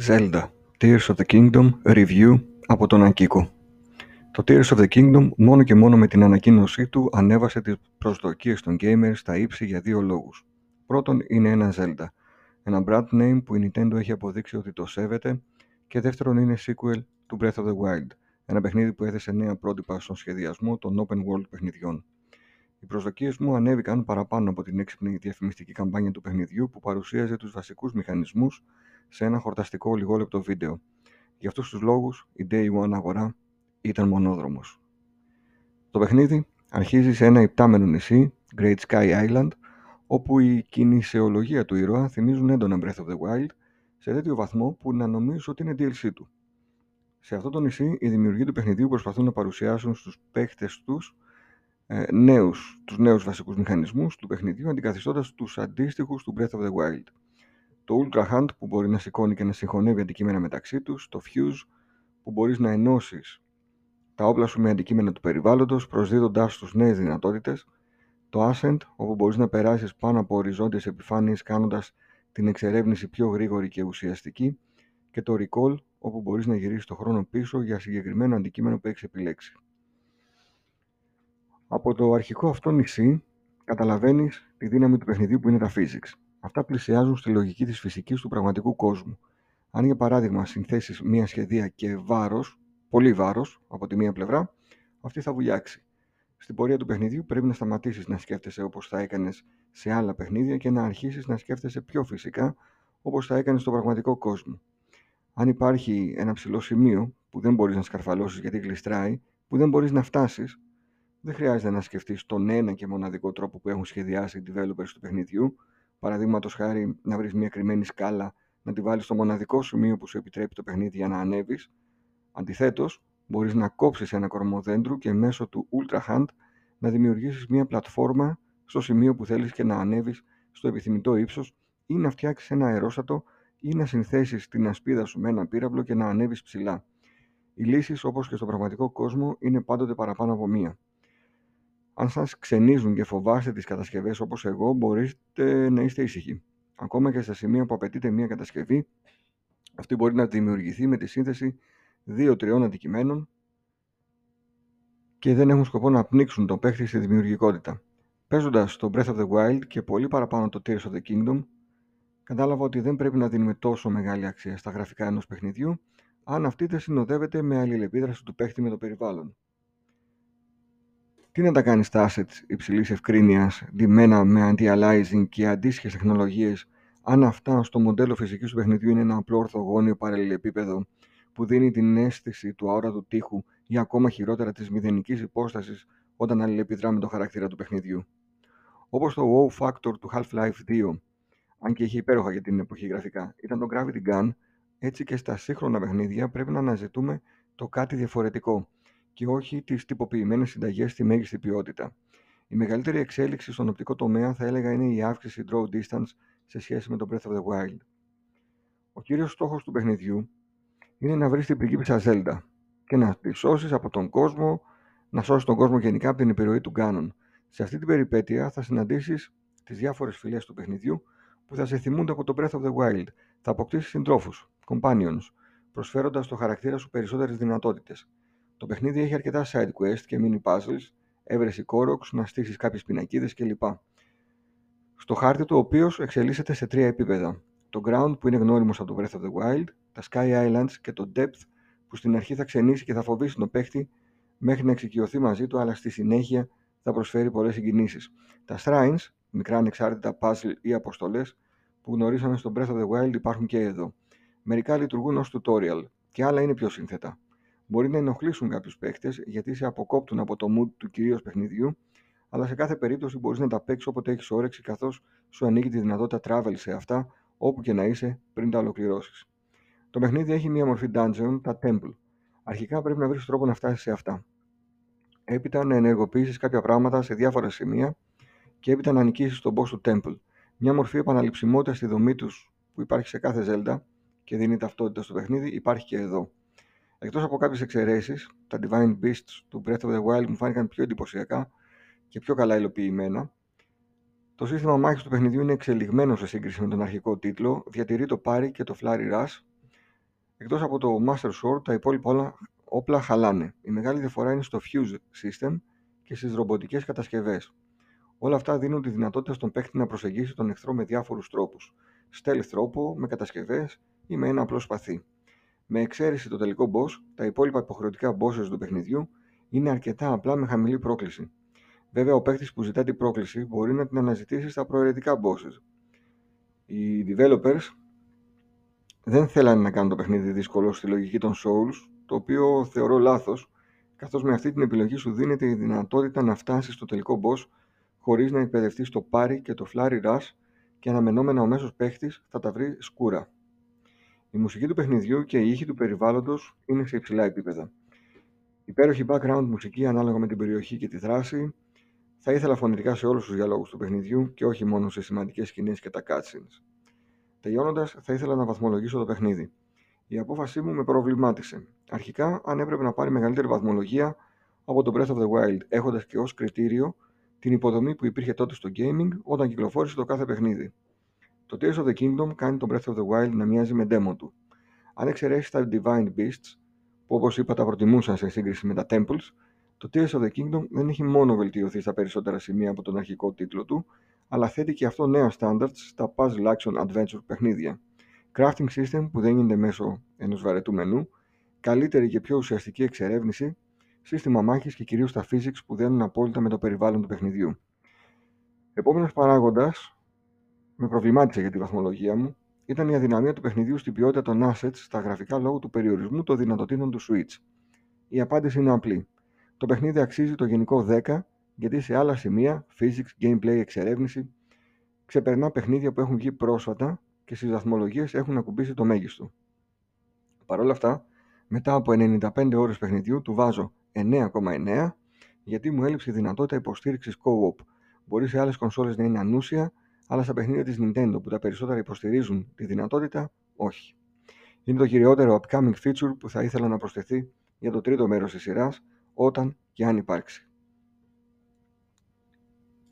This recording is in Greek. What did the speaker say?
Zelda Tears of the Kingdom Review από τον Ακίκο Το Tears of the Kingdom μόνο και μόνο με την ανακοίνωσή του ανέβασε τις προσδοκίες των gamers στα ύψη για δύο λόγους. Πρώτον είναι ένα Zelda, ένα brand name που η Nintendo έχει αποδείξει ότι το σέβεται και δεύτερον είναι sequel του Breath of the Wild, ένα παιχνίδι που έθεσε νέα πρότυπα στον σχεδιασμό των open world παιχνιδιών. Οι προσδοκίες μου ανέβηκαν παραπάνω από την έξυπνη διαφημιστική καμπάνια του παιχνιδιού που παρουσίαζε τους βασικούς μηχανισμούς σε ένα χορταστικό λιγόλεπτο βίντεο. Για αυτούς τους λόγους, η Day One αγορά ήταν μονόδρομος. Το παιχνίδι αρχίζει σε ένα υπτάμενο νησί, Great Sky Island, όπου η κινησεολογία του ήρωα θυμίζουν έντονα Breath of the Wild, σε τέτοιο βαθμό που να νομίζω ότι είναι DLC του. Σε αυτό το νησί, οι δημιουργοί του παιχνιδιού προσπαθούν να παρουσιάσουν στους παίχτες τους ε, νέους, τους νέους βασικούς μηχανισμούς του παιχνιδιού αντικαθιστώντας τους αντίστοιχους του Breath of the Wild. Το Ultra Hand που μπορεί να σηκώνει και να συγχωνεύει αντικείμενα μεταξύ τους, το Fuse που μπορείς να ενώσεις τα όπλα σου με αντικείμενα του περιβάλλοντος προσδίδοντάς τους νέες δυνατότητες, το Ascent όπου μπορείς να περάσεις πάνω από οριζόντιες επιφάνειες κάνοντας την εξερεύνηση πιο γρήγορη και ουσιαστική και το Recall όπου μπορείς να γυρίσεις το χρόνο πίσω για συγκεκριμένο αντικείμενο που έχεις επιλέξει. Από το αρχικό αυτό νησί καταλαβαίνεις τη δύναμη του παιχνιδιού που είναι τα physics. Αυτά πλησιάζουν στη λογική της φυσικής του πραγματικού κόσμου. Αν για παράδειγμα συνθέσεις μία σχεδία και βάρος, πολύ βάρος από τη μία πλευρά, αυτή θα βουλιάξει. Στην πορεία του παιχνιδιού πρέπει να σταματήσεις να σκέφτεσαι όπως θα έκανες σε άλλα παιχνίδια και να αρχίσεις να σκέφτεσαι πιο φυσικά όπως θα έκανες στον πραγματικό κόσμο. Αν υπάρχει ένα ψηλό σημείο που δεν μπορείς να σκαρφαλώσεις γιατί γλιστράει, που δεν μπορείς να φτάσεις, δεν χρειάζεται να σκεφτείς τον ένα και μοναδικό τρόπο που έχουν σχεδιάσει οι developers του παιχνιδιού. Παραδείγματος χάρη να βρεις μια κρυμμένη σκάλα, να τη βάλεις στο μοναδικό σημείο που σου επιτρέπει το παιχνίδι για να ανέβεις. Αντιθέτως, μπορείς να κόψεις ένα κορμό δέντρου και μέσω του Ultra Hand να δημιουργήσεις μια πλατφόρμα στο σημείο που θέλεις και να ανέβεις στο επιθυμητό ύψος ή να φτιάξεις ένα αερόστατο ή να συνθέσεις την ασπίδα σου με ένα πύραυλο και να ανέβεις ψηλά. Οι λύσεις, όπως και στον πραγματικό κόσμο, είναι πάντοτε παραπάνω από μία. Αν σας ξενίζουν και φοβάστε τις κατασκευές όπως εγώ, μπορείτε να είστε ήσυχοι. Ακόμα και στα σημεία που απαιτείται μια κατασκευή, αυτή μπορεί να δημιουργηθεί με τη σύνθεση δύο-τριών αντικειμένων και δεν έχουν σκοπό να πνίξουν τον παίχτη στη δημιουργικότητα. Παίζοντας το Breath of the Wild και πολύ παραπάνω το Tears of the Kingdom, κατάλαβα ότι δεν πρέπει να δίνουμε τόσο μεγάλη αξία στα γραφικά ενός παιχνιδιού, αν αυτή δεν συνοδεύεται με αλληλεπίδραση του παίχτη με το περιβάλλον. Τι να τα κάνεις στα assets υψηλής ευκρίνειας, ντυμένα με anti-aliasing και αντίστοιχες τεχνολογίες, αν αυτά στο μοντέλο φυσικής του παιχνιδιού είναι ένα απλό ορθογώνιο παραλληλεπίπεδο που δίνει την αίσθηση του αόρατου τείχου ή ακόμα χειρότερα της μηδενικής υπόστασης όταν αλληλεπιδρά με το χαρακτήρα του παιχνιδιού. Όπως το wow factor του Half-Life 2, αν και είχε υπέροχα για την εποχή γραφικά, ήταν το Gravity Gun, έτσι και στα σύγχρονα παιχνίδια πρέπει να αναζητούμε το κάτι διαφορετικό και όχι τις τυποποιημένες συνταγές στη μέγιστη ποιότητα. Η μεγαλύτερη εξέλιξη στον οπτικό τομέα θα έλεγα είναι η αύξηση draw distance σε σχέση με το Breath of the Wild. Ο κύριος στόχος του παιχνιδιού είναι να βρεις την πριγκίπισσα Zelda και να τη σώσεις από τον κόσμο, να σώσεις τον κόσμο γενικά από την επιρροή του Γκάνον. Σε αυτή την περιπέτεια θα συναντήσεις τις διάφορες φυλές του παιχνιδιού που θα σε θυμούνται από το Breath of the Wild. Θα αποκτήσεις συντρόφους, companions, προσφέροντας στο χαρακτήρα σου περισσότερες δυνατότητες. Το παιχνίδι έχει αρκετά side quest και mini puzzles, έβρεση κόροξ, να στήσεις κάποιες πινακίδες κλπ. Στο χάρτη του, ο οποίος εξελίσσεται σε τρία επίπεδα. Το ground που είναι γνώριμος από το Breath of the Wild, τα Sky Islands και το depth που στην αρχή θα ξενήσει και θα φοβήσει τον παίχτη μέχρι να εξοικειωθεί μαζί του, αλλά στη συνέχεια θα προσφέρει πολλές συγκινήσεις. Τα shrines, μικρά ανεξάρτητα puzzle ή αποστολές που γνωρίσαμε στο Breath of the Wild υπάρχουν και εδώ. Μερικά λειτουργούν ως tutorial και άλλα είναι πιο σύνθετα μπορεί να ενοχλήσουν κάποιους παίχτες γιατί σε αποκόπτουν από το mood του κυρίως παιχνιδιού, αλλά σε κάθε περίπτωση μπορείς να τα παίξεις όποτε έχεις όρεξη καθώς σου ανοίγει τη δυνατότητα travel σε αυτά όπου και να είσαι πριν τα ολοκληρώσεις. Το παιχνίδι έχει μία μορφή dungeon, τα temple. Αρχικά πρέπει να βρεις τρόπο να φτάσεις σε αυτά. Έπειτα να ενεργοποιήσεις κάποια πράγματα σε διάφορα σημεία και έπειτα να νικήσεις τον boss του temple. Μια μορφή επαναληψιμότητας στη δομή τους που υπάρχει σε κάθε Zelda και δίνει ταυτότητα στο παιχνίδι, υπάρχει και εδώ. Εκτός από κάποιες εξαιρέσεις, τα Divine Beasts του Breath of the Wild μου φάνηκαν πιο εντυπωσιακά και πιο καλά υλοποιημένα. Το σύστημα μάχης του παιχνιδιού είναι εξελιγμένο σε σύγκριση με τον αρχικό τίτλο, διατηρεί το πάρη και το flurry rush, Εκτός από το Master Sword, τα υπόλοιπα όλα όπλα χαλάνε. Η μεγάλη διαφορά είναι στο Fuse System και στις ρομποτικές κατασκευές. Όλα αυτά δίνουν τη δυνατότητα στον παίχτη να προσεγγίσει τον εχθρό με διάφορους τρόπους. Stealth τρόπο, με κατασκευές ή με ένα απλό σπαθί. Με εξαίρεση το τελικό boss, τα υπόλοιπα υποχρεωτικά bosses του παιχνιδιού είναι αρκετά απλά με χαμηλή πρόκληση. Βέβαια, ο παίκτης που ζητά την πρόκληση μπορεί να την αναζητήσει στα προαιρετικά bosses. Οι developers δεν θέλανε να κάνουν το παιχνίδι δύσκολο στη λογική των Souls, το οποίο θεωρώ λάθος, καθώς με αυτή την επιλογή σου δίνεται η δυνατότητα να φτάσεις στο τελικό boss χωρίς να εκπαιδευτεί το πάρι και το flurry rush και αναμενόμενα ο μέσος παίχτη θα τα βρει σκούρα. Η μουσική του παιχνιδιού και η ήχη του περιβάλλοντος είναι σε υψηλά επίπεδα. Υπέροχη background μουσική ανάλογα με την περιοχή και τη δράση. Θα ήθελα φωνητικά σε όλους τους διαλόγους του παιχνιδιού και όχι μόνο σε σημαντικές σκηνές και τα cutscenes. Τελειώνοντας, θα ήθελα να βαθμολογήσω το παιχνίδι. Η απόφασή μου με προβλημάτισε. Αρχικά, αν έπρεπε να πάρει μεγαλύτερη βαθμολογία από το Breath of the Wild, έχοντας και ως κριτήριο την υποδομή που υπήρχε τότε στο gaming όταν κυκλοφόρησε το κάθε παιχνίδι. Το Tears of the Kingdom κάνει το Breath of the Wild να μοιάζει με demo του. Αν εξαιρέσεις τα Divine Beasts, που όπως είπα τα προτιμούσα σε σύγκριση με τα Temples, το Tears of the Kingdom δεν έχει μόνο βελτιωθεί στα περισσότερα σημεία από τον αρχικό τίτλο του, αλλά θέτει και αυτό νέα standards στα puzzle action adventure παιχνίδια. Crafting system που δεν γίνεται μέσω ενός βαρετού μενού, καλύτερη και πιο ουσιαστική εξερεύνηση, σύστημα μάχης και κυρίως τα physics που δένουν απόλυτα με το περιβάλλον του παιχνιδιού. Επόμενος παράγοντας, με προβλημάτισε για τη βαθμολογία μου, ήταν η αδυναμία του παιχνιδιού στην ποιότητα των assets στα γραφικά λόγω του περιορισμού των δυνατοτήτων του Switch. Η απάντηση είναι απλή. Το παιχνίδι αξίζει το γενικό 10 γιατί σε άλλα σημεία, physics, gameplay, εξερεύνηση, ξεπερνά παιχνίδια που έχουν βγει πρόσφατα και στις βαθμολογίες έχουν ακουμπήσει το μέγιστο. Παρ' όλα αυτά, μετά από 95 ώρες παιχνιδιού του βάζω 9,9 γιατί μου έλειψε η δυνατότητα υποστήριξης co-op. Μπορεί σε άλλες κονσόλες να είναι ανούσια, αλλά στα παιχνίδια της Nintendo που τα περισσότερα υποστηρίζουν τη δυνατότητα, όχι. Είναι το κυριότερο upcoming feature που θα ήθελα να προσθεθεί για το τρίτο μέρος της σειράς, όταν και αν υπάρξει.